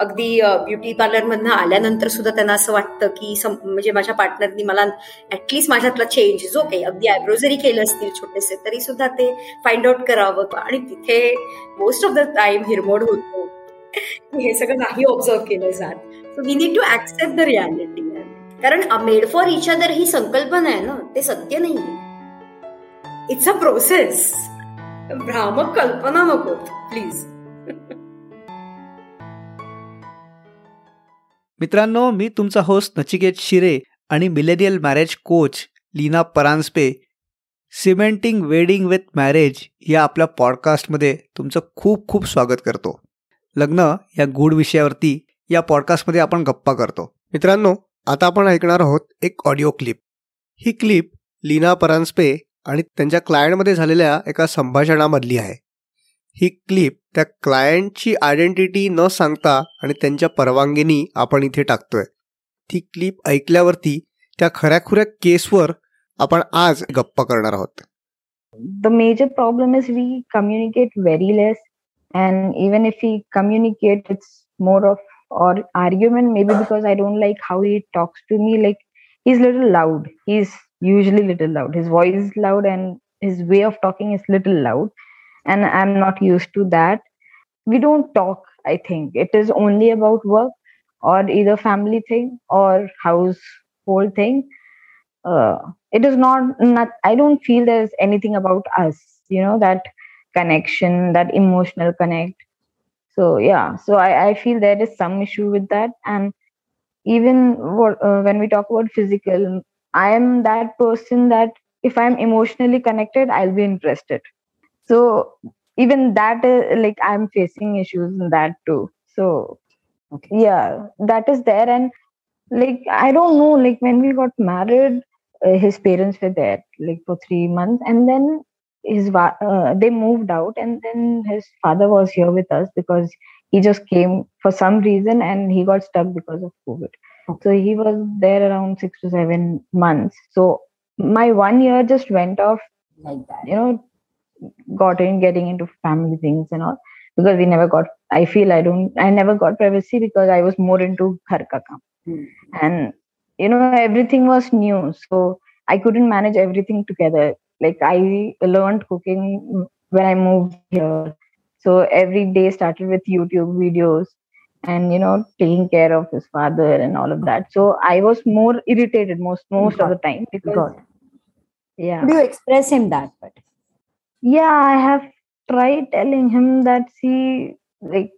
अगदी beauty parlour मधनं आल्यानंतर सुद्धा त्यांना असं वाटतं की म्हणजे माझ्या पार्टनरनी मला ऍटलिस्ट माझ्यातला चेंज जो काही अगदी आयब्रो जरी केलं असतील छोटेसे तरी सुद्धा ते फाइंड आउट करावं. आणि तिथे मोस्ट ऑफ द टाइम हिरमोड होतो. हे सगळं नाही ऑब्झर्व केलं जात. So we need to accept the reality कारण मेड फॉर इच अदर ही संकल्पना आहे ना. ते सत्य नाही इट्स अ प्रोसेस भ्रामक कल्पना नको. प्लीज मित्रांनो मी तुमचा होस्ट नचिकेत शिरे आणि millennial marriage coach Leena Paranjape cementing wedding with marriage या आपल्या पॉडकास्टमध्ये तुमचं खूप खूप स्वागत करतो. लग्न या गूढ विषयावरती या पॉडकास्टमध्ये आपण गप्पा करतो. मित्रांनो आता आपण ऐकणार आहोत एक ऑडिओ क्लिप. ही क्लिप लीना परांजपे आणि त्यांच्या क्लायंटमध्ये झालेल्या एका संभाषणामधली आहे. ही क्लिप त्या क्लायंटची आयडेंटिटी न सांगता आणि त्यांच्या परवानगीनी आपण इथे टाकतोय. ती क्लिप ऐकल्यावरती त्या खऱ्याखुऱ्या केसवर आपण आज गप्पा करणार आहोत. The major problem is we communicate very less and even if he communicate it's more of or argument may be because I don't like how he talks to me like he is little loud he is usually little loud his voice loud and his way of talking is little loud and i'm not used to that. We don't talk i think. It is only about work or either family thing or household thing. Uh, it is not not i don't feel there's anything about us you know that connection that emotional connect. So yeah. So I, I feel there is some issue with that. And even what, uh, when we talk about physical i am that person that if i'm emotionally connected i'll be interested so even that is like i'm facing issues in that too. So okay. yeah that is there. And like i don't know like when we got married uh, his parents were there like for three months. And then his uh, they moved out. And then his father was here with us because he just came for some reason and he got stuck because of covid. Okay. so he was there around 6 to 7 months. So my one year just went off like that. you know got in getting into family things and all because we never got i feel i don't i never got privacy because i was more into ghar ka kaam. Hmm. and you know everything was new so i couldn't manage everything together like i learned cooking when i moved here so every day started with youtube videos and you know taking care of his father and all of that so i was more irritated most most God. of the time because God. yeah do you express him that but yeah i have tried telling him that see like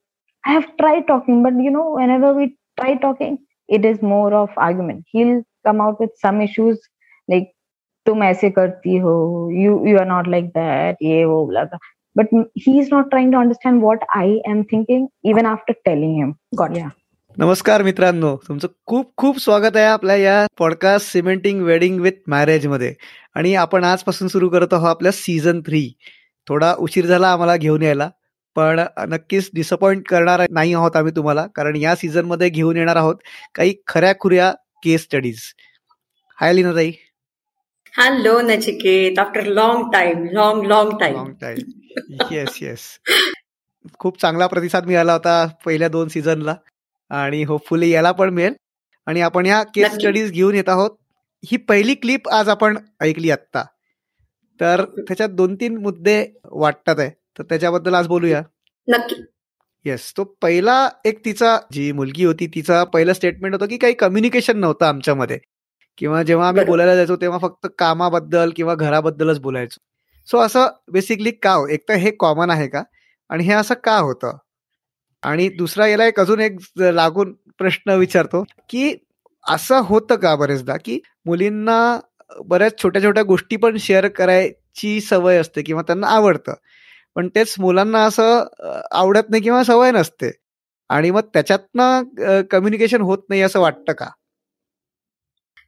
i have tried talking but you know whenever we try talking it is more of argument he'll come out with some issues like तुम ऐसे करती हो you you are not like that ये वो लगा but he is not trying to understand what I am thinking even after telling him God या नमस्कार मित्रांनो. तुमचं खूप खूप स्वागत आहे आपल्या या पॉडकास्ट सिमेंटिंग वेडिंग विथ मॅरेजमध्ये. आणि आपण आजपासून सुरू करत आहोत आपल्या सीझन थ्री थोडा उशीर झाला आम्हाला घेऊन यायला पण नक्कीच डिसअपॉइंट करणार नाही आहोत आम्ही तुम्हाला कारण या सीझनमध्ये घेऊन येणार आहोत काही खऱ्या खुऱ्या केस स्टडीज हाय ताई. Hello Nachiket after long time long long time long time yes yes खूप चांगला प्रतिसाद मिळाला होता पहिल्या दोन सीझनला आणि होपफुली याला पण मिळेल. आणि आपण या केस स्टडीज घेऊन येत आहोत. ही पहिली क्लिप आज आपण ऐकली आत्ता. तर त्याच्यात दोन तीन मुद्दे वाटतात आहे. तर त्याच्याबद्दल आज बोलूया. नक्की. येस तो पहिला एक तिचा जी मुलगी होती तिचा पहिलं स्टेटमेंट होतं की काही कम्युनिकेशन नव्हतं आमच्यामध्ये. किंवा जेव्हा आम्ही बोलायला जायचो तेव्हा फक्त कामाबद्दल किंवा घराबद्दलच बोलायचो. सो असं बेसिकली का हो? एक तर हे कॉमन आहे का? आणि हे असं का होतं? आणि दुसरा याला एक अजून एक लागून प्रश्न विचारतो की असं होतं का बरेचदा की मुलींना बऱ्याच छोट्या छोट्या गोष्टी पण शेअर करायची सवय असते किंवा त्यांना आवडतं. पण तेच मुलांना असं आवडत नाही किंवा सवय नसते. आणि मग त्याच्यातनं कम्युनिकेशन होत नाही असं वाटतं का?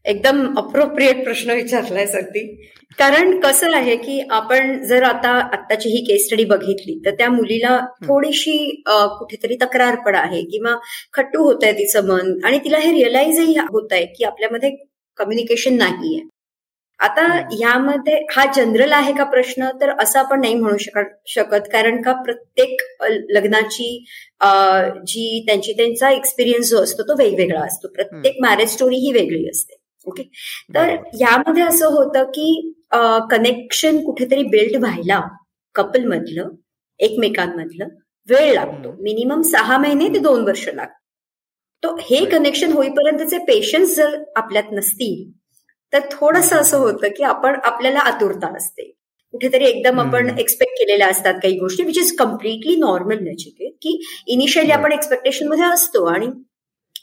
एकदम अप्रोप्रिएट प्रश्न विचारलाय अगदी कारण कसं आहे की आपण जर आता आत्ताची ही केस स्टडी बघितली तर त्या मुलीला थोडीशी कुठेतरी तक्रार पण आहे किंवा खट्टू होत आहे तिचं मन आणि तिला हे रिअलाइजही होत आहे की आपल्यामध्ये कम्युनिकेशन नाहीये. आता ह्यामध्ये हा जनरल आहे का प्रश्न? तर असं आपण नाही म्हणू शकत. कारण का प्रत्येक लग्नाची जी त्यांची त्यांचा एक्सपिरियन्स जो असतो तो वेगवेगळा असतो. प्रत्येक मॅरेज स्टोरी ही वेगळी असते. ओके? तर यामध्ये असं होतं की कनेक्शन कुठेतरी बिल्ड व्हायला कपल मधलं एकमेकांमधलं वेळ लागतो. मिनिमम सहा महिने ते दोन वर्ष लागतो तो हे कनेक्शन होईपर्यंतचे पेशन्स जर आपल्यात नसतील तर थोडस असं होतं की आपण आपल्याला आतुरता असते. कुठेतरी एकदम आपण एक्सपेक्ट केलेल्या असतात काही गोष्टी which is completely normal Nachiket की इनिशियली आपण एक्सपेक्टेशनमध्ये असतो आणि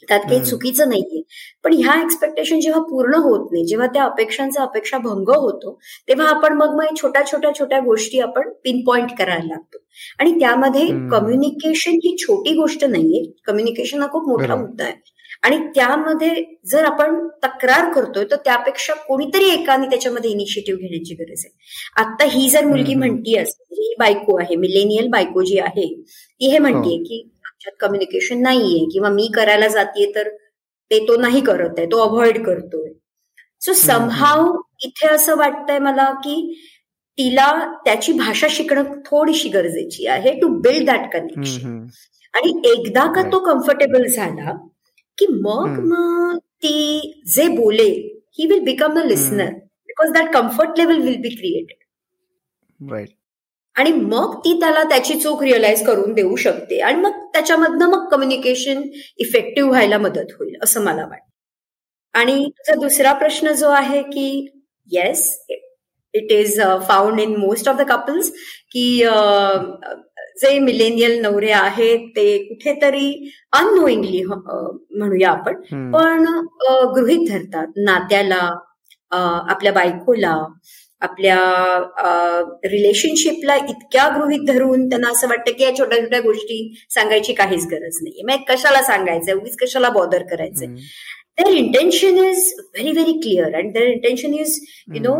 त्यात काही चुकीचं नाहीये. पण ह्या एक्सपेक्टेशन जेव्हा पूर्ण होत नाही जेव्हा त्या अपेक्षांचा अपेक्षा भंग होतो तेव्हा आपण मग मग छोट्या छोट्या छोट्या गोष्टी आपण पिन पॉइंट करायला लागतो. आणि त्यामध्ये कम्युनिकेशन ही छोटी गोष्ट नाहीये. कम्युनिकेशन हा खूप मोठा मुद्दा आहे. आणि त्यामध्ये जर आपण तक्रार करतोय तर त्यापेक्षा कोणीतरी एकाने त्याच्यामध्ये इनिशिएटिव्ह घेण्याची गरज आहे. आता ही जर मुलगी म्हणती ही बायको आहे मिलेनियल बायको जी आहे ती हे म्हणतीये हो. की आमच्यात कम्युनिकेशन नाहीये. किंवा मी करायला जातीये तर ते तो नाही करत आहे. तो अवॉइड करतोय. सो समहाव इथे असं वाटतंय मला की तिला त्याची भाषा शिकणं थोडीशी गरजेची आहे टू बिल्ड दॅट कनेक्शन आणि एकदा का तो कम्फर्टेबल झाला की मग मग ती जे बोले he will become a listener because that comfort level will be created right आणि मग ती त्याला त्याची चूक रिअलाइज करून देऊ शकते. आणि मग त्याच्यामधनं मग कम्युनिकेशन इफेक्टिव्ह व्हायला मदत होईल असं मला वाटतं. आणि तुझा दुसरा प्रश्न जो आहे की yes it is found in most of the couples की जे मिलेनियल नवरे आहेत ते कुठेतरी अननोईंगली म्हणूया आपण. पण गृहित धरतात. नात्याला आपल्या बायकोला आपल्या रिलेशनशिपला इतक्या गृहित धरून त्यांना असं वाटतं की या छोट्या छोट्या गोष्टी सांगायची काहीच गरज नाही मग कशाला सांगायचंय? उगीच कशाला बॉदर करायचंय? Their intention is very very clear and their intention is you know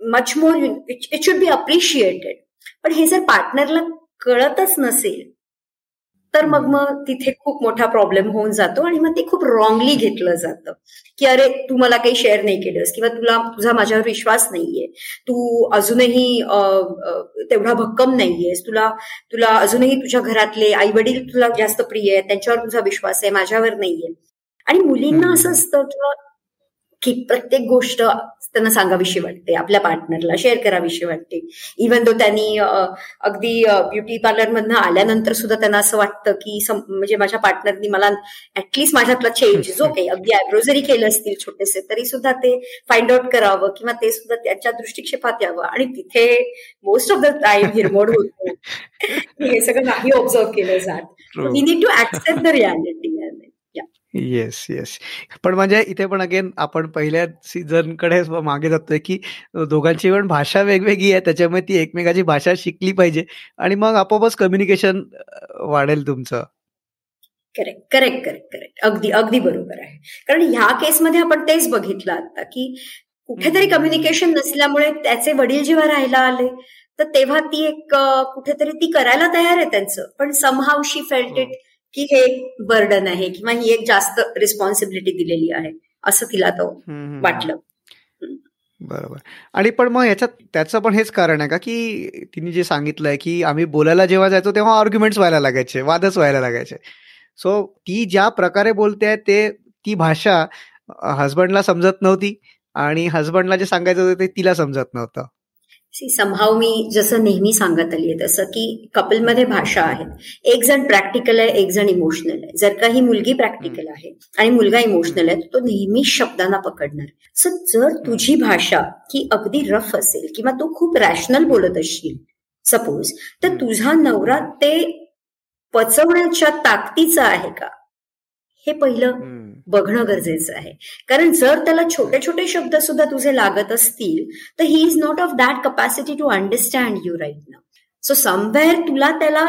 much more it should be appreciated पण हे जर पार्टनरला कळतच नसेल तर मग मग तिथे खूप मोठा प्रॉब्लेम होऊन जातो आणि मग ते खूप रॉंगली घेतलं जातं. की अरे तू मला काही शेअर नाही केलंस किंवा तुला तुझा माझ्यावर विश्वास नाहीये. तू अजूनही तेवढा भक्कम नाहीयेस. तुला तुला अजूनही तुझ्या घरातले आई वडील तुला जास्त प्रिय आहेत. त्यांच्यावर तुझा विश्वास आहे माझ्यावर नाहीये. आणि मुलींना असं असतं किंवा की प्रत्येक गोष्ट त्यांना सांगावीशी वाटते आपल्या पार्टनरला शेअर करावीशी वाटते. इव्हन तो त्यांनी अगदी ब्युटी पार्लर मधनं आल्यानंतर सुद्धा त्यांना असं वाटतं की म्हणजे माझ्या पार्टनरनी मला ऍटलिस्ट माझ्यातला चेंज जो काही अगदी आयब्रो जरी केलं असतील छोटेसे तरी सुद्धा ते फाइंड आउट करावं किंवा ते सुद्धा त्याच्या दृष्टिक्षेपात यावं. आणि तिथे मोस्ट ऑफ द टाइम हिरमोड होतो. हे सगळं नाही ऑब्झर्व केलं जात. We need to accept the reality yes yes पण म्हणजे इथे पण अगेन आपण पहिल्या सीझनकडे मागे जातोय की दोघांची पण भाषा वेगवेगळी आहे. त्याच्यामुळे ती एकमेकाची भाषा शिकली पाहिजे. आणि मग आपोआपच कम्युनिकेशन वाढेल तुमचं. करेक्ट करेक्ट करेक्ट करेक्ट अगदी अगदी बरोबर आहे. कारण ह्या केसमध्ये आपण तेच बघितलं आता की कुठेतरी कम्युनिकेशन नसल्यामुळे त्याचे वडील जेव्हा राहायला आले तर तेव्हा ती एक कुठेतरी ती करायला तयार आहे त्यांचं. पण समहाव शी फेल्ट इट की हे एक बर्डन आहे किंवा ही एक जास्त रिस्पॉन्सिबिलिटी दिलेली आहे असं तिला तो वाटलं. बरोबर. आणि पण मग याच्यात त्याचं पण हेच कारण आहे का की तिने जे सांगितलंय की आम्ही बोलायला जेव्हा जायचो तेव्हा आर्ग्युमेंट्स व्हायला लागायचे वादच व्हायला लागायचे. सो ती ज्या प्रकारे बोलते ते ती भाषा हजबंडला समजत नव्हती आणि हजबंडला जे सांगायचं होतं ते तिला समजत नव्हतं. सी संभाव मी जसं नेहमी सांगत आली आहे तसं की कपलमध्ये भाषा आहेत. एक जण प्रॅक्टिकल आहे एक जण इमोशनल आहे. जर का ही मुलगी प्रॅक्टिकल आहे आणि मुलगा इमोशनल आहे तो नेहमी शब्दांना पकडणार. सो जर तुझी भाषा ही अगदी रफ असेल किंवा तू खूप रॅशनल बोलत असशील सपोज तर तुझा नवरा ते पचवण्याच्या ताकदीचा आहे का? हे पहिलं. बघणं गरजेचं आहे. कारण जर त्याला छोटे छोटे शब्द सुद्धा तुझे लागत असतील तर he is not of that capacity to understand you right ना सो समवेअर तुला त्याला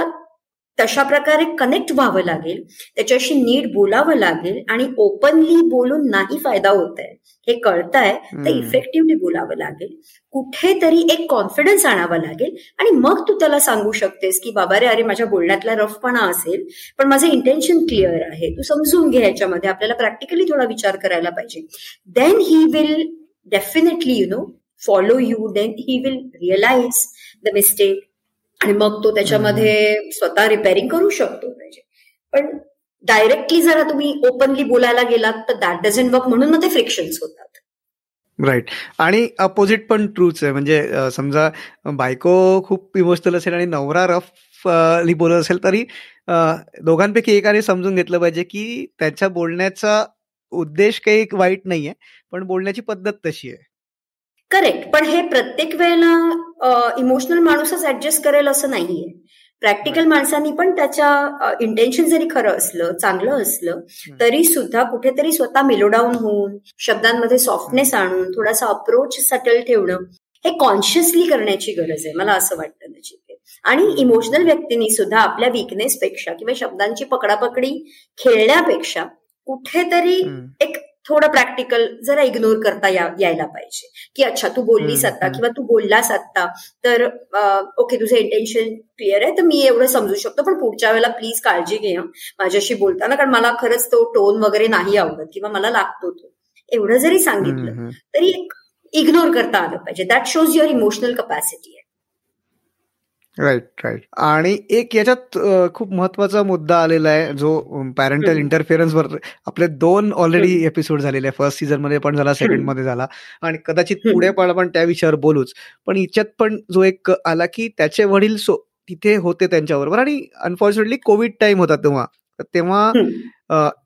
तशा प्रकारे कनेक्ट व्हावं लागेल. त्याच्याशी नीट बोलावं लागेल आणि ओपनली बोलून नाही फायदा होत आहे. हे कळतंय तर इफेक्टिव्हली बोलावं लागेल. कुठेतरी एक कॉन्फिडन्स आणावा लागेल. आणि मग तू त्याला सांगू शकतेस की बाबा रे अरे माझ्या बोलण्यातला रफपणा असेल पण माझं इंटेन्शन क्लिअर आहे. तू समजून घे याच्यामध्ये. आपल्याला प्रॅक्टिकली थोडा विचार करायला पाहिजे. Then he will definitely you know follow you then he will realise the mistake आणि मग तो त्याच्यामध्ये स्वतः रिपेअरिंग करू शकतो. पाहिजे पण डायरेक्टली जरा तुम्ही ओपनली बोलायला गेलात तर दॅट डझंट वर्क म्हणून मग ते फ्रिक्शन्स होतात. राईट आणि अपोजिट पण ट्रूच आहे. म्हणजे समजा बायको खूप इमोशनल असेल आणि नवरा रफ बोलत असेल तरी दोघांपैकी एकाने समजून घेतलं पाहिजे की त्याच्या बोलण्याचा उद्देश काही वाईट नाहीये पण बोलण्याची पद्धत तशी आहे. करेक्ट पण हे प्रत्येक वेळेला इमोशनल माणूसच ऍडजस्ट करेल असं नाहीये. प्रॅक्टिकल माणसांनी पण त्याच्या इंटेन्शन जरी खरं असलं चांगलं असलं तरी सुद्धा कुठेतरी स्वतः मेलोडाऊन होऊन शब्दांमध्ये सॉफ्टनेस आणून थोडासा अप्रोच सटल ठेवणं हे कॉन्शियसली करण्याची गरज आहे. मला असं वाटतं नचिकेत आणि इमोशनल व्यक्तींनी सुद्धा आपल्या विकनेसपेक्षा किंवा शब्दांची पकडापकडी खेळण्यापेक्षा कुठेतरी एक थोडं प्रॅक्टिकल जरा इग्नोर करता यायला पाहिजे. की अच्छा तू बोललीस आता किंवा तू बोललास आता तर ओके तुझं इंटेन्शन क्लिअर आहे तर मी एवढं समजू शकतो. पण पुढच्या वेळेला प्लीज काळजी घे माझ्याशी बोलताना कारण मला खरंच तो टोन वगैरे नाही आवडत किंवा मला लागतो तो. एवढं जरी सांगितलं तरी इग्नोर करता आलं पाहिजे. That shows your emotional capacity आहे. राईट राईट आणि एक याच्यात खूप महत्त्वाचा मुद्दा आलेला आहे जो पॅरेंटल इंटरफिअरन्स वर आपले दोन ऑलरेडी एपिसोड झालेले आहे फर्स्ट सीझनमध्ये पण झाला सेकंडमध्ये झाला. आणि कदाचित पुढे पण आपण त्या विषयावर बोलूच. पण याच्यात पण जो एक आला की त्याचे वडील सो तिथे होते त्यांच्याबरोबर. आणि अनफॉर्च्युनेटली कोविड टाइम होता तेव्हा. तेव्हा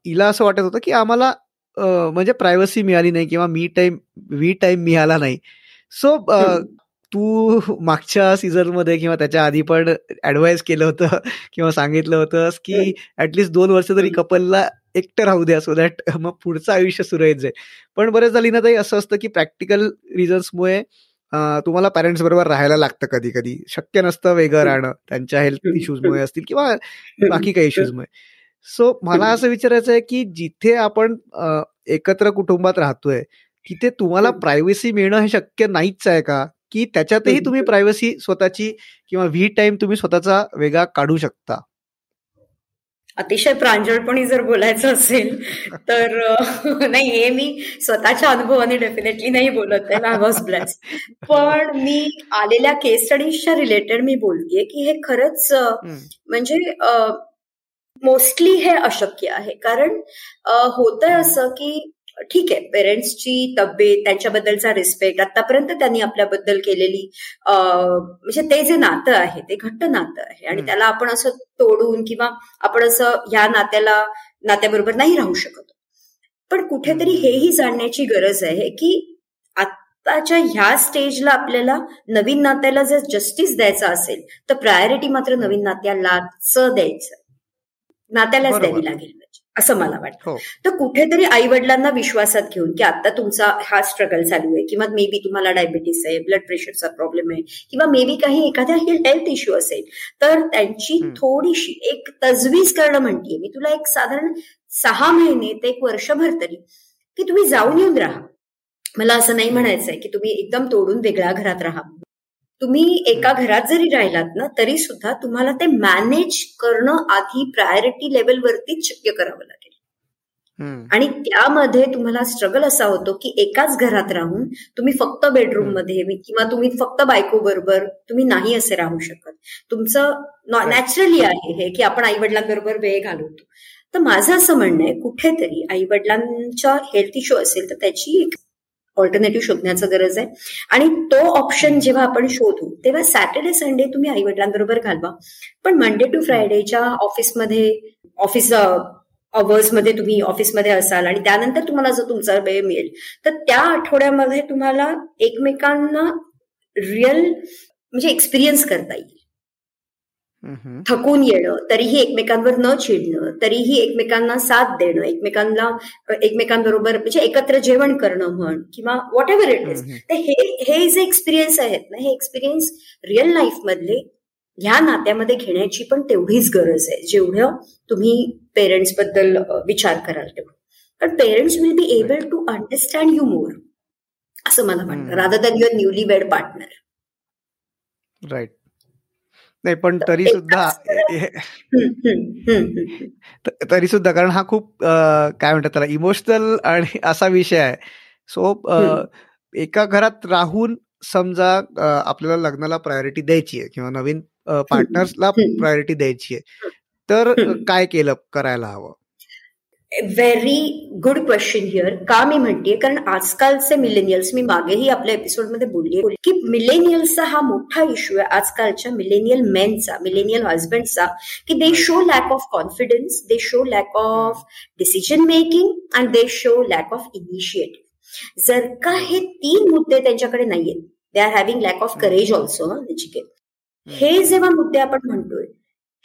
हिला असं वाटत होतं की आम्हाला म्हणजे प्रायव्हसी मिळाली नाही किंवा मी टाइम वी टाइम मिळाला नाही. सो तू मागच्या सीझनमध्ये किंवा त्याच्या आधी पण ऍडवाइस केलं होतं किंवा सांगितलं होतंस की ऍटलिस्ट दोन वर्ष तरी कपलला एकटं राहू द्या सो दॅट मग पुढचं आयुष्य सुरळीत जाईल. पण बरेच झाली ना तरी असं असतं की प्रॅक्टिकल रिझन्समुळे तुम्हाला पॅरेंट्स बरोबर राहायला लागतं कधी कधी शक्य नसतं वेगळं राहणं. त्यांच्या हेल्थ इश्यूजमुळे असतील किंवा बाकी काही इश्यूजमुळे सो मला असं विचारायचं आहे की जिथे आपण एकत्र कुटुंबात राहतोय तिथे तुम्हाला प्रायव्हसी मिळणं हे शक्य नाहीच आहे का? की त्याच्यातही तुम्ही प्रायव्हसी स्वतःची किंवा व्ही टाइम तुम्ही स्वतःचा वेगळा काढू शकता. अतिशय प्रांजळपणी जर बोलायचं असेल तर नाही हे मी स्वतःच्या अनुभवाने डेफिनेटली नाही बोलत आहे आय वॉज ब्लेस पण मी आलेल्या केस स्टडीजच्या रिलेटेड मी बोलतेय की हे खरंच म्हणजे मोस्टली हे अशक्य आहे. कारण होतंय असं की ठीक आहे पेरेंट्सची तब्येत त्यांच्याबद्दलचा रिस्पेक्ट आतापर्यंत त्यांनी आपल्याबद्दल केलेली म्हणजे ते जे नातं आहे ते घट्ट नातं आहे. आणि त्याला आपण असं तोडून किंवा आपण असं ह्या नात्याला नात्याबरोबर नाही राहू शकत. पण कुठेतरी हेही जाणण्याची गरज आहे की आत्ताच्या ह्या स्टेजला आपल्याला नवीन नात्याला जर जस्टिस द्यायचा असेल तर प्रायोरिटी मात्र नवीन नात्यालाच द्यायचं. नात्यालाच द्यावी लागेल. असं मला वाटतं. हो. तर कुठेतरी आई वडिलांना विश्वासात घेऊन की आता तुमचा हा स्ट्रगल चालू आहे किंवा मे बी तुम्हाला डायबिटीस आहे ब्लड प्रेशरचा प्रॉब्लेम आहे किंवा मे बी काही एखाद्या हेल्थ इश्यू असेल तर त्यांची थोडीशी एक तजवीज करणं म्हणते मी. तुला एक साधारण सहा महिने ते एक वर्षभर तरी की तुम्ही जाऊन येऊन राहा. मला असं नाही म्हणायचंय की तुम्ही एकदम तोडून वेगळ्या घरात राहा. तुम्ही एका घरात जरी राहिलात ना तरी सुद्धा तुम्हाला ते मॅनेज करणं आधी प्रायोरिटी लेवलवरतीच शक्य करावं लागेल. आणि त्यामध्ये तुम्हाला स्ट्रगल असा होतो की एकाच घरात राहून तुम्ही फक्त बेडरूममध्ये किंवा तुम्ही फक्त बायको बरोबर तुम्ही नाही असे राहू शकत. तुमचं नॅचरली आहे हे की आपण आई वडिलांबरोबर वेळ घालवतो. तर माझं असं म्हणणं आहे कुठेतरी आई वडिलांच्या हेल्थ इश्यू असेल तर त्याची एक ऑल्टरनेटिव्ह शोधण्याचं गरज आहे. आणि तो ऑप्शन जेव्हा आपण शोधू तेव्हा सॅटर्डे संडे तुम्ही आई वडिलांबरोबर घालवा. पण मंडे टू फ्रायडेच्या ऑफिसमध्ये ऑफिस अवर्समध्ये तुम्ही ऑफिसमध्ये असाल आणि त्यानंतर तुम्हाला जर तुमचा वेळ मिळेल तर त्या आठवड्यामध्ये तुम्हाला एकमेकांना रिअल म्हणजे एक्सपिरियन्स करता येईल. थकून येणं तरीही एकमेकांवर न चिडणं तरीही एकमेकांना साथ देणं एकमेकांना एकमेकांबरोबर म्हणजे एकत्र जेवण करणं म्हण किंवा व्हॉट एव्हर इट इज हे हे जे एक्सपिरियन्स आहेत ना हे एक्सपिरियन्स रिअल लाईफ मधले ह्या नात्यामध्ये घेण्याची पण तेवढीच गरज आहे जेवढं तुम्ही पेरेंट्सबद्दल विचार कराल तेवढं. पण parents will be able to understand you more असं मला वाटतं rather than your newly wed partner right नाही पण तरी सुद्धा तरी सुद्धा कारण हा खूप काय म्हणतात त्याला इमोशनल आणि असा विषय आहे. सो एका घरात राहून समजा आपल्याला लग्नाला प्रायोरिटी द्यायची आहे किंवा नवीन पार्टनर्सला प्रायोरिटी द्यायची आहे. तर काय केलं करायला हवं? व्हेरी गुड क्वेश्चन हिअर का मी म्हणते कारण आजकालचे मिलेनियल्स मी मागेही आपल्या एपिसोडमध्ये बोलली की मिलेनियल्सचा हा मोठा इश्यू आहे आजकालच्या मिलेनियल मेनचा मिलेनियल हजबंडचा की they show lack of confidence they show lack of decision making and they show lack of initiative जर का हे तीन मुद्दे त्यांच्याकडे नाहीयेत they are having lack of courage also Nachiket हे जेव्हा मुद्दे आपण म्हणतोय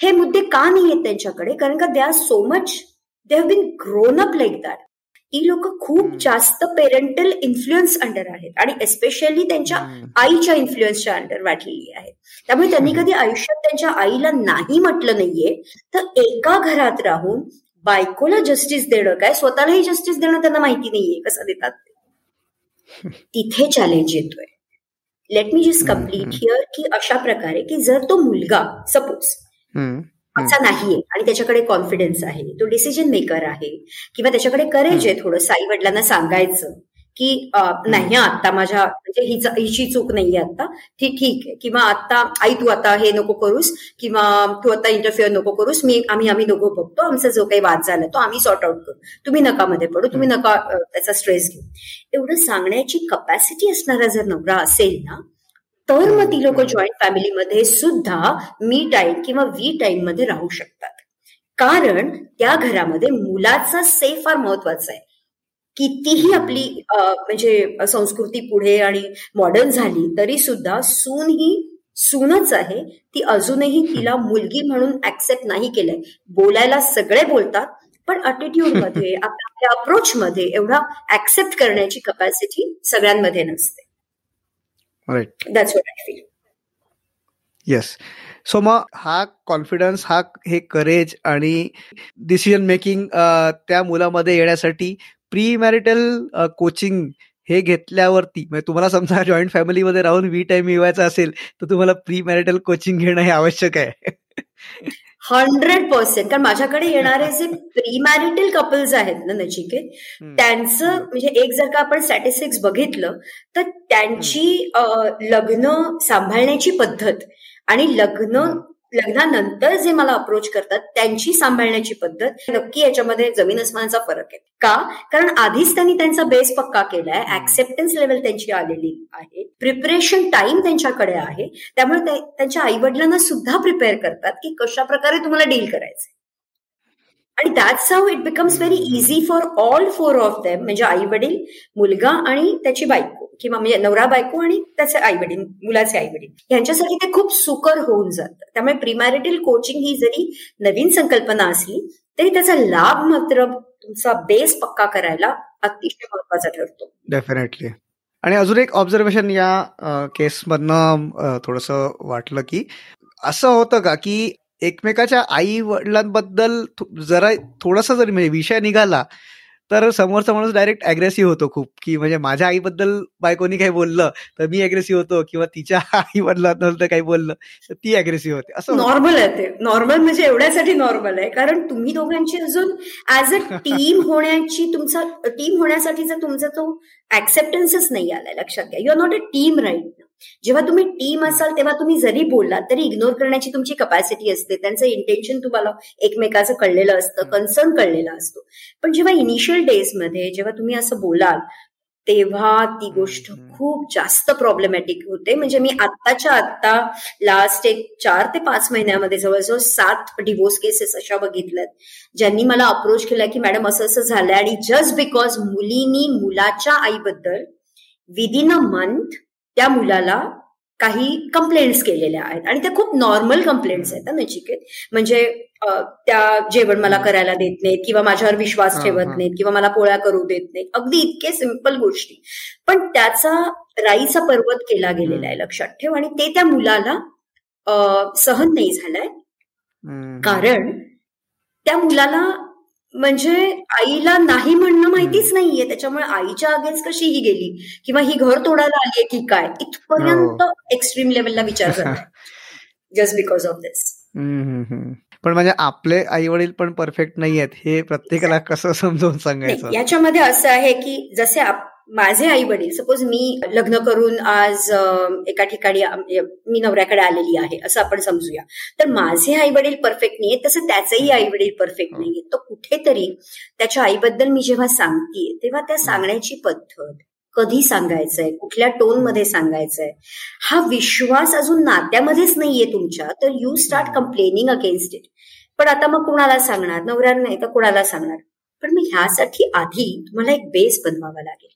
हे मुद्दे का नाही आहेत त्यांच्याकडे? कारण का they are so much they have been grown up like that ती लोक खूप जास्त पेरेंटल इन्फ्लुएन्स अंडर आहेत. आणि एस्पेशली त्यांच्या आईच्या इन्फ्लुएन्सच्या अंडर वाटलेली आहेत. त्यामुळे त्यांनी कधी आयुष्यात त्यांच्या आईला नाही म्हटलं नाहीये. तर एका घरात राहून बायकोला जस्टिस देणं काय? स्वतःलाही जस्टिस देणं त्यांना माहिती नाहीये. कसं देतात तिथे चॅलेंज येतोय. Let me just complete here की अशा प्रकारे की जर तो मुलगा सपोज असा नाहीये आणि त्याच्याकडे कॉन्फिडन्स आहे. तो डिसिजन मेकर आहे. किंवा त्याच्याकडे करेज आहे थोडं आई वडिलांना सांगायचं की नाही आता माझ्या म्हणजे हिचा हिची चूक नाहीये आता ती ठीक आहे. किंवा आता आई तू आता हे नको करूस. किंवा तू आता इंटरफिअर नको करूस. मी आम्ही आम्ही दोघं बघतो. आमचा जो काही वाद झाला तो आम्ही सॉर्ट आउट करू. तुम्ही नकामध्ये पडू. तुम्ही नका त्याचा स्ट्रेस घेऊ. एवढं सांगण्याची कपॅसिटी असणारा जर नवरा असेल ना तर मग ती लोक जॉईंट फॅमिलीमध्ये सुद्धा मी टाईम किंवा वी टाईममध्ये राहू शकतात. कारण त्या घरामध्ये मुलाचा सेफ फार महत्त्वाचा आहे. कितीही आपली म्हणजे संस्कृती पुढे आणि मॉडर्न झाली तरी सुद्धा सून ही सूनच आहे. ती अजूनही तिला मुलगी म्हणून ऍक्सेप्ट नाही केलंय. बोलायला सगळे बोलतात पण अटिट्यूडमध्ये आपल्या अप्रोच मध्ये एवढा ऍक्सेप्ट करण्याची कपॅसिटी सगळ्यांमध्ये नसते. Right that's what I feel yes so मग हा कॉन्फिडन्स हा हे करेज आणि डिसिजन मेकिंग त्या मुलामध्ये येण्यासाठी प्री मॅरिटल कोचिंग हे घेतल्यावरती म्हणजे तुम्हाला समजा जॉईंट फॅमिलीमध्ये राहून वी टाइम मिळवायचा असेल तर तुम्हाला प्री मॅरिटल कोचिंग घेणं हे आवश्यक आहे. Hundred percent. कारण माझ्याकडे येणारे जे प्री मॅरिटल कपल्स आहेत ना नचिकेत त्यांचं म्हणजे एक जर का आपण स्टॅटिस्टिक्स बघितलं तर त्यांची लग्न सांभाळण्याची पद्धत आणि लग्न लग्नानंतर जे मला अप्रोच करतात त्यांची सांभाळण्याची पद्धत नक्की याच्यामध्ये जमीन अस्मानाचा फरक आहे. का? कारण आधीच त्यांनी त्यांचा बेस पक्का केलाय ऍक्सेप्टन्स लेवल त्यांची आलेली आहे प्रिपरेशन टाइम त्यांच्याकडे आहे त्यामुळे त्यांच्या आई वडिलांना सुद्धा प्रिपेअर करतात की कशा प्रकारे तुम्हाला डील करायचं आणि that's how it becomes very easy for all four of them म्हणजे आई वडील मुलगा आणि त्याची बायको. किंवा म्हणजे नवरा बायको आणि त्याचे आई वडील मुलाचे आई वडील. यांच्यासाठी ते खूप सुकर होऊन जातं. त्यामुळे प्रिमॅरिटल कोचिंग ही जरी नवीन संकल्पना असली तरी त्याचा लाभ मात्र तुमचा बेस पक्का करायला अतिशय महत्त्वाचा ठरतो. डेफिनेटली आणि अजून एक ऑब्झर्वेशन या केसमधनं थोडस वाटलं की असं होतं का की एकमेकाच्या आई वडिलांबद्दल जरा थोडासा जरी म्हणजे विषय निघाला तर समोरचा माणूस डायरेक्ट अग्रेसिव्ह होतो खूप की म्हणजे माझ्या आईबद्दल बायकोनी काही बोललं तर मी अग्रेसिव्ह होतो किंवा तिच्या आई वडिलांबद्दल काही बोललं तर ती अग्रेसिव्ह होते. असं नॉर्मल आहे ते. नॉर्मल म्हणजे एवढ्यासाठी नॉर्मल आहे. कारण तुम्ही दोघांची अजून ऍज अ टीम होण्याची तुमचा टीम होण्यासाठीचा तुमचा तो ऍक्सेप्टन्सच नाही आलाय लक्षात घ्या. You are not a team right जेव्हा तुम्ही टीम असाल तेव्हा तुम्ही जरी बोललात तरी इग्नोर करण्याची तुमची कपॅसिटी असते. त्यांचं इंटेन्शन तुम्हाला एकमेकाचं कळलेलं असतं कन्सर्न कळलेला असतो. पण जेव्हा इनिशियल डेजमध्ये जेव्हा तुम्ही असं बोलाल तेव्हा ती गोष्ट खूप जास्त प्रॉब्लेमॅटिक होते. म्हणजे मी आत्ताच्या आत्ता लास्ट एक चार ते पाच महिन्यामध्ये जवळजवळ सात डिवोर्स केसेस अशा बघितल्यात. ज्यांनी मला अप्रोच केला की मॅडम असं असं झालंय आणि जस्ट बिकॉज मुलीनी मुलाच्या आईबद्दल विदिन अ मंथ त्या मुलाला काही कंप्लेंट्स केलेल्या आहेत. आणि त्या खूप नॉर्मल कंप्लेंट्स आहेत नचिकेत. म्हणजे त्या जेवण मला करायला देत नाहीत किंवा माझ्यावर विश्वास ठेवत नाहीत किंवा मला पोळ्या करू देत नाहीत. अगदी इतके सिंपल गोष्टी. पण त्याचा राईचा पर्वत केला गेलेला आहे लक्षात ठेव. आणि ते त्या मुलाला सहन नाही झालंय. कारण त्या मुलाला म्हणजे आईला नाही म्हणणं माहितीच नाहीये. त्याच्यामुळे आईच्या आगेच कशी ही गेली किंवा ही घर तोडायला आलीये की काय इथपर्यंत एक्स्ट्रीम हो. लेवलला विचार झाला जस्ट बिकॉज ऑफ दिस पण म्हणजे आपले आई वडील पण परफेक्ट नाही आहेत हे प्रत्येकाला कसं समजावून सांगायचं? याच्यामध्ये असं आहे की जसे माझे आई वडील सपोज मी लग्न करून आज एका ठिकाणी मी नवऱ्याकडे आलेली आहे असं आपण समजूया. तर माझे आई वडील परफेक्ट नाहीये तसं त्याचेही आई वडील परफेक्ट नाहीये तर कुठेतरी त्याच्या आईबद्दल मी जेव्हा सांगतेय तेव्हा त्या सांगण्याची पद्धत कधी सांगायचंय कुठल्या टोनमध्ये सांगायचंय हा विश्वास अजून नात्यामध्येच नाहीये तुमच्या तर you start complaining against it पण आता मग कुणाला सांगणार? नवऱ्याला नाही तर कुणाला सांगणार? पण मग ह्यासाठी आधी तुम्हाला एक बेस बनवावा लागेल.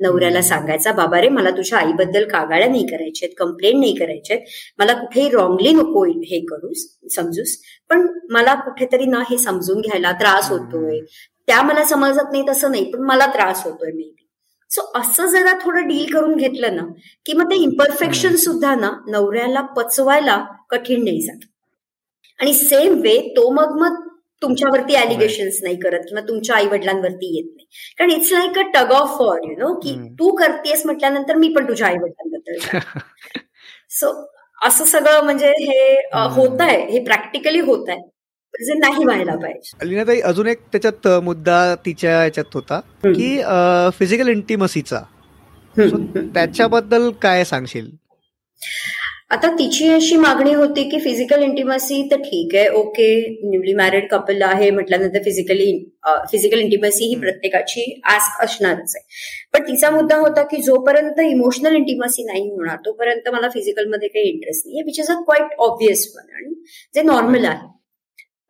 नवऱ्याला सांगायचा बाबा रे मला तुझ्या आईबद्दल कागाळ्या नाही करायच्यात कंप्लेंट नाही करायच्यात. मला कुठेही रॉंगली नको हे करूस समजूस. पण मला कुठेतरी ना हे समजून घ्यायला त्रास होतोय. त्या मला समजत नाही तसं नाही पण मला त्रास होतोय मे बी सो असं जरा थोडं डील करून घेतलं ना की मग ते इम्परफेक्शन सुद्धा ना नवऱ्याला पचवायला कठीण नाही जात. आणि सेम वे तो मग मग तुमच्यावरती ॲलिगेशन्स नाही करत किंवा तुमच्या आई वडिलांवरती येत नाही. कारण it's like a tug of for you know की तू करतेस म्हटल्यानंतर मी पण तुझ्या आई वडिलांबद्दल सो असं सगळं म्हणजे हे होत आहे हे प्रॅक्टिकली होत आहे जे नाही व्हायला पाहिजे. अलिनाताई अजून एक त्याच्यात मुद्दा तिच्या याच्यात होता की फिजिकल इंटिमसीचा त्याच्याबद्दल काय सांगशील? आता तिची अशी मागणी होती की फिजिकल इंटिमसी तर ठीक आहे ओके न्यूली मॅरिड कपल आहे म्हटल्यानंतर फिजिकली फिजिकल इंटिमसी ही प्रत्येकाची आस्क असणारच आहे. पण तिचा मुद्दा होता की जोपर्यंत इमोशनल इंटिमसी नाही होणार तोपर्यंत मला फिजिकलमध्ये काही इंटरेस्ट नाही which is a quite obvious one आणि जे नॉर्मल आहे.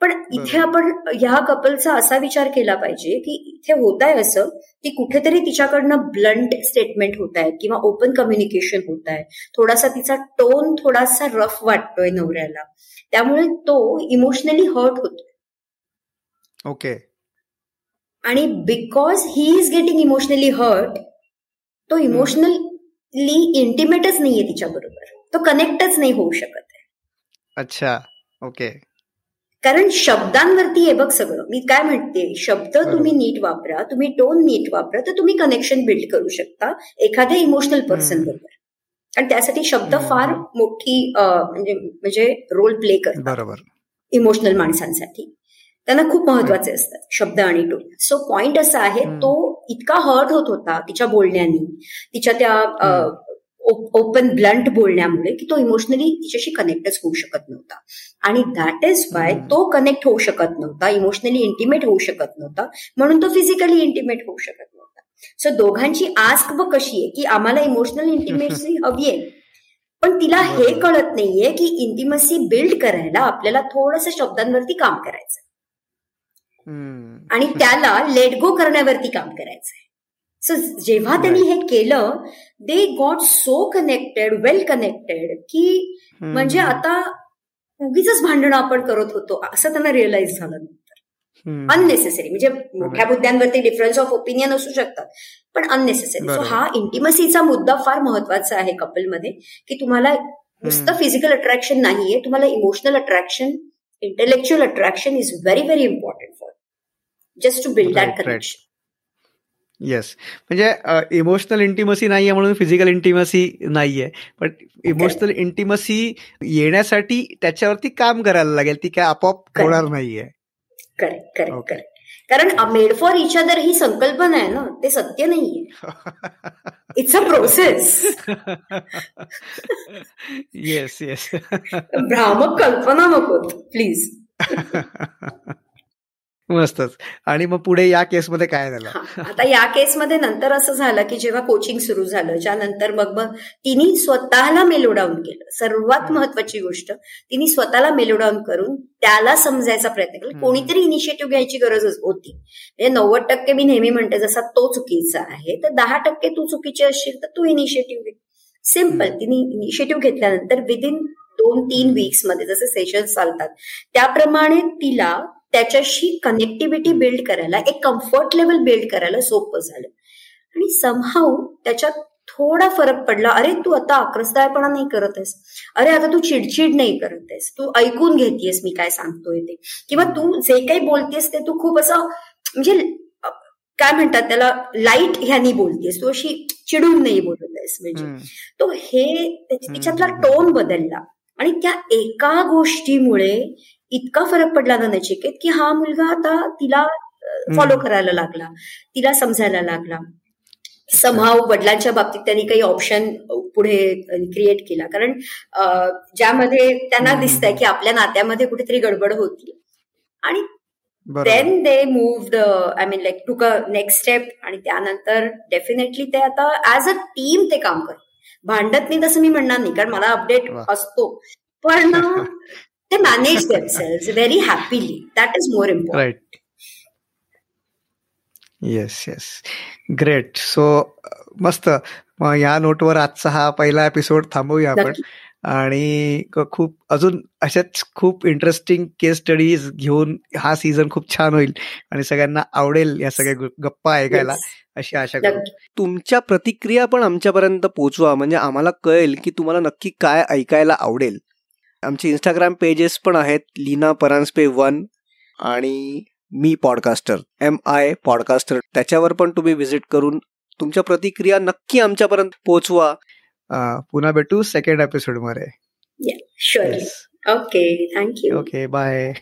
पण इथे आपण ह्या कपलचा असा विचार केला पाहिजे की इथे होत आहे असं की कुठेतरी तिच्याकडनं ब्लंट स्टेटमेंट होत आहेत किंवा ओपन कम्युनिकेशन होत आहे थोडासा तिचा टोन थोडासा रफ वाटतोय नवऱ्याला. त्यामुळे तो इमोशनली हर्ट होतो ओके. आणि because he is getting emotionally hurt तो इमोशनली इंटिमेटच नाहीये तिच्या बरोबर तो कनेक्टच नाही होऊ शकत आहे. अच्छा. ओके. कारण शब्दांवरती हे बघ सगळं. मी काय म्हणते? शब्द तुम्ही नीट वापरा. तुम्ही टोन नीट वापरा. तर तुम्ही कनेक्शन बिल्ड करू शकता एखाद्या इमोशनल पर्सन बरोबर. आणि त्यासाठी शब्द फार मोठी म्हणजे म्हणजे रोल प्ले करतात. बरोबर. इमोशनल माणसांसाठी. त्यांना खूप महत्त्वाचे असतात शब्द आणि टोन सो पॉइंट असा आहे तो इतका हर्ट होत होता तिच्या बोलण्यानी. तिच्या त्या ओपन ब्लंट बोलण्यामुळे की तो इमोशनली तिच्याशी कनेक्टच होऊ शकत नव्हता. आणि दॅट इज वाय तो कनेक्ट होऊ शकत नव्हता इमोशनली इंटिमेट होऊ शकत नव्हता म्हणून तो फिजिकली इंटिमेट होऊ शकत नव्हता. सो दोघांची आस्क व कशी आहे की आम्हाला इमोशनल इंटिमेसी हवी आहे. पण तिला हे कळत नाहीये की इंटिमसी बिल्ड करायला आपल्याला थोडस शब्दांवरती काम करायचं आणि त्याला लेट गो करण्यावरती काम करायचंय. सो जेव्हा त्यांनी हे केलं they got so connected well connected की म्हणजे आता उगीच भांडणं आपण करत होतो असं त्यांना रिअलाइज झालं नंतर. अननेसेसरी म्हणजे मोठ्या मुद्द्यांवरती डिफरन्स ऑफ ओपिनियन असू शकतात पण अननेसेसरी सो हा इंटिमसीचा मुद्दा फार महत्त्वाचा आहे कपलमध्ये की तुम्हाला नुसतं फिजिकल अट्रॅक्शन नाहीये तुम्हाला emotional attraction intellectual attraction is very very important for just to build that connection yes म्हणजे इमोशनल इंटिमसी नाहीये म्हणून फिजिकल इंटिमसी नाहीये. पण इमोशनल इंटिमसी येण्यासाठी त्याच्यावरती काम करायला लागेल. ती काय आपोआप होणार नाहीये. करेक्ट करेक्ट करेक्ट कारण मेड फॉर इच अदर ही संकल्पना आहे ना. ते सत्य नाहीये. It's a process yes yes भ्रामक कल्पना नको. प्लीज मस्तच. आणि मग पुढे या केसमध्ये काय झालं? आता या केसमध्ये नंतर असं झालं की जेव्हा कोचिंग सुरू झालं ज्यानंतर मग मग तिने स्वतःला मेलोडाऊन केलं. सर्वात महत्वाची गोष्ट तिने स्वतःला मेलोडाऊन करून त्याला समजायचा प्रयत्न केला. कोणीतरी इनिशिएटिव्ह घ्यायची गरज होती. म्हणजे नव्वद टक्के मी नेहमी म्हणते जसा तो चुकीचा आहे तर दहा टक्के तू चुकीचे असशील तर तू इनिशिएटिव्ह घे. सिंपल तिने इनिशिएटिव्ह घेतल्यानंतर विदिन दोन तीन वीक्समध्ये जसे सेशन चालतात त्याप्रमाणे तिला त्याच्याशी कनेक्टिव्हिटी बिल्ड करायला एक कम्फर्ट लेवल बिल्ड करायला सोपं झालं. आणि समहाऊ त्याच्यात थोडा फरक पडला अरे तू आता आक्रसदायपणा नाही करत आहेस. अरे आता तू चिडचिड नाही करत आहेस. तू ऐकून घेतेस मी काय सांगतोय ते. किंवा तू जे काही बोलतेस ते तू खूप असं म्हणजे काय म्हणतात त्याला लाइट ह्यानी बोलतेस तू अशी चिडून नाही बोलत आहेस म्हणजे. तो हे तिच्यातला टोन बदलला. आणि त्या एका गोष्टीमुळे इतका फरक पडला ना नचिकेत की हा मुलगा आता तिला फॉलो करायला लागला. तिला समजायला लागला. समहाव वडिलांच्या बाबतीत त्यांनी काही ऑप्शन पुढे क्रिएट केला. कारण ज्यामध्ये त्यांना दिसतंय की आपल्या नात्यामध्ये कुठेतरी गडबड होती. आणि then they moved I mean like to a next step आणि त्यानंतर डेफिनेटली ते आता ऍज अ टीम ते काम करत भांडत नाही तसं मी म्हणणार नाही कारण मला अपडेट असतो. पण ते manage themselves very happily that is more important yes yes great so मस्त. या नोटवर आजचा हा पहिला एपिसोड थांबवूया आपण. आणि खूप अजून अशाच खूप इंटरेस्टिंग केस स्टडीज घेऊन हा सीझन खूप छान होईल. आणि सगळ्यांना आवडेल या सगळ्या गप्पा ऐकायला. अशी आशा करतो. तुमच्या प्रतिक्रिया पण आमच्यापर्यंत पोचवा म्हणजे आम्हाला कळेल की तुम्हाला नक्की काय ऐकायला आवडेल. आमचे इंस्टाग्राम पेजेस पण आहेत. लीना परांजपे वन आणि मी पॉडकास्टर एम आय पॉडकास्टर त्याच्यावर पण तुम्ही व्हिजिट करून तुमच्या प्रतिक्रिया नक्की आमच्यापर्यंत पोचवा पुन्हा भेटू सेकंड एपिसोडमध्ये. Okay thank you okay bye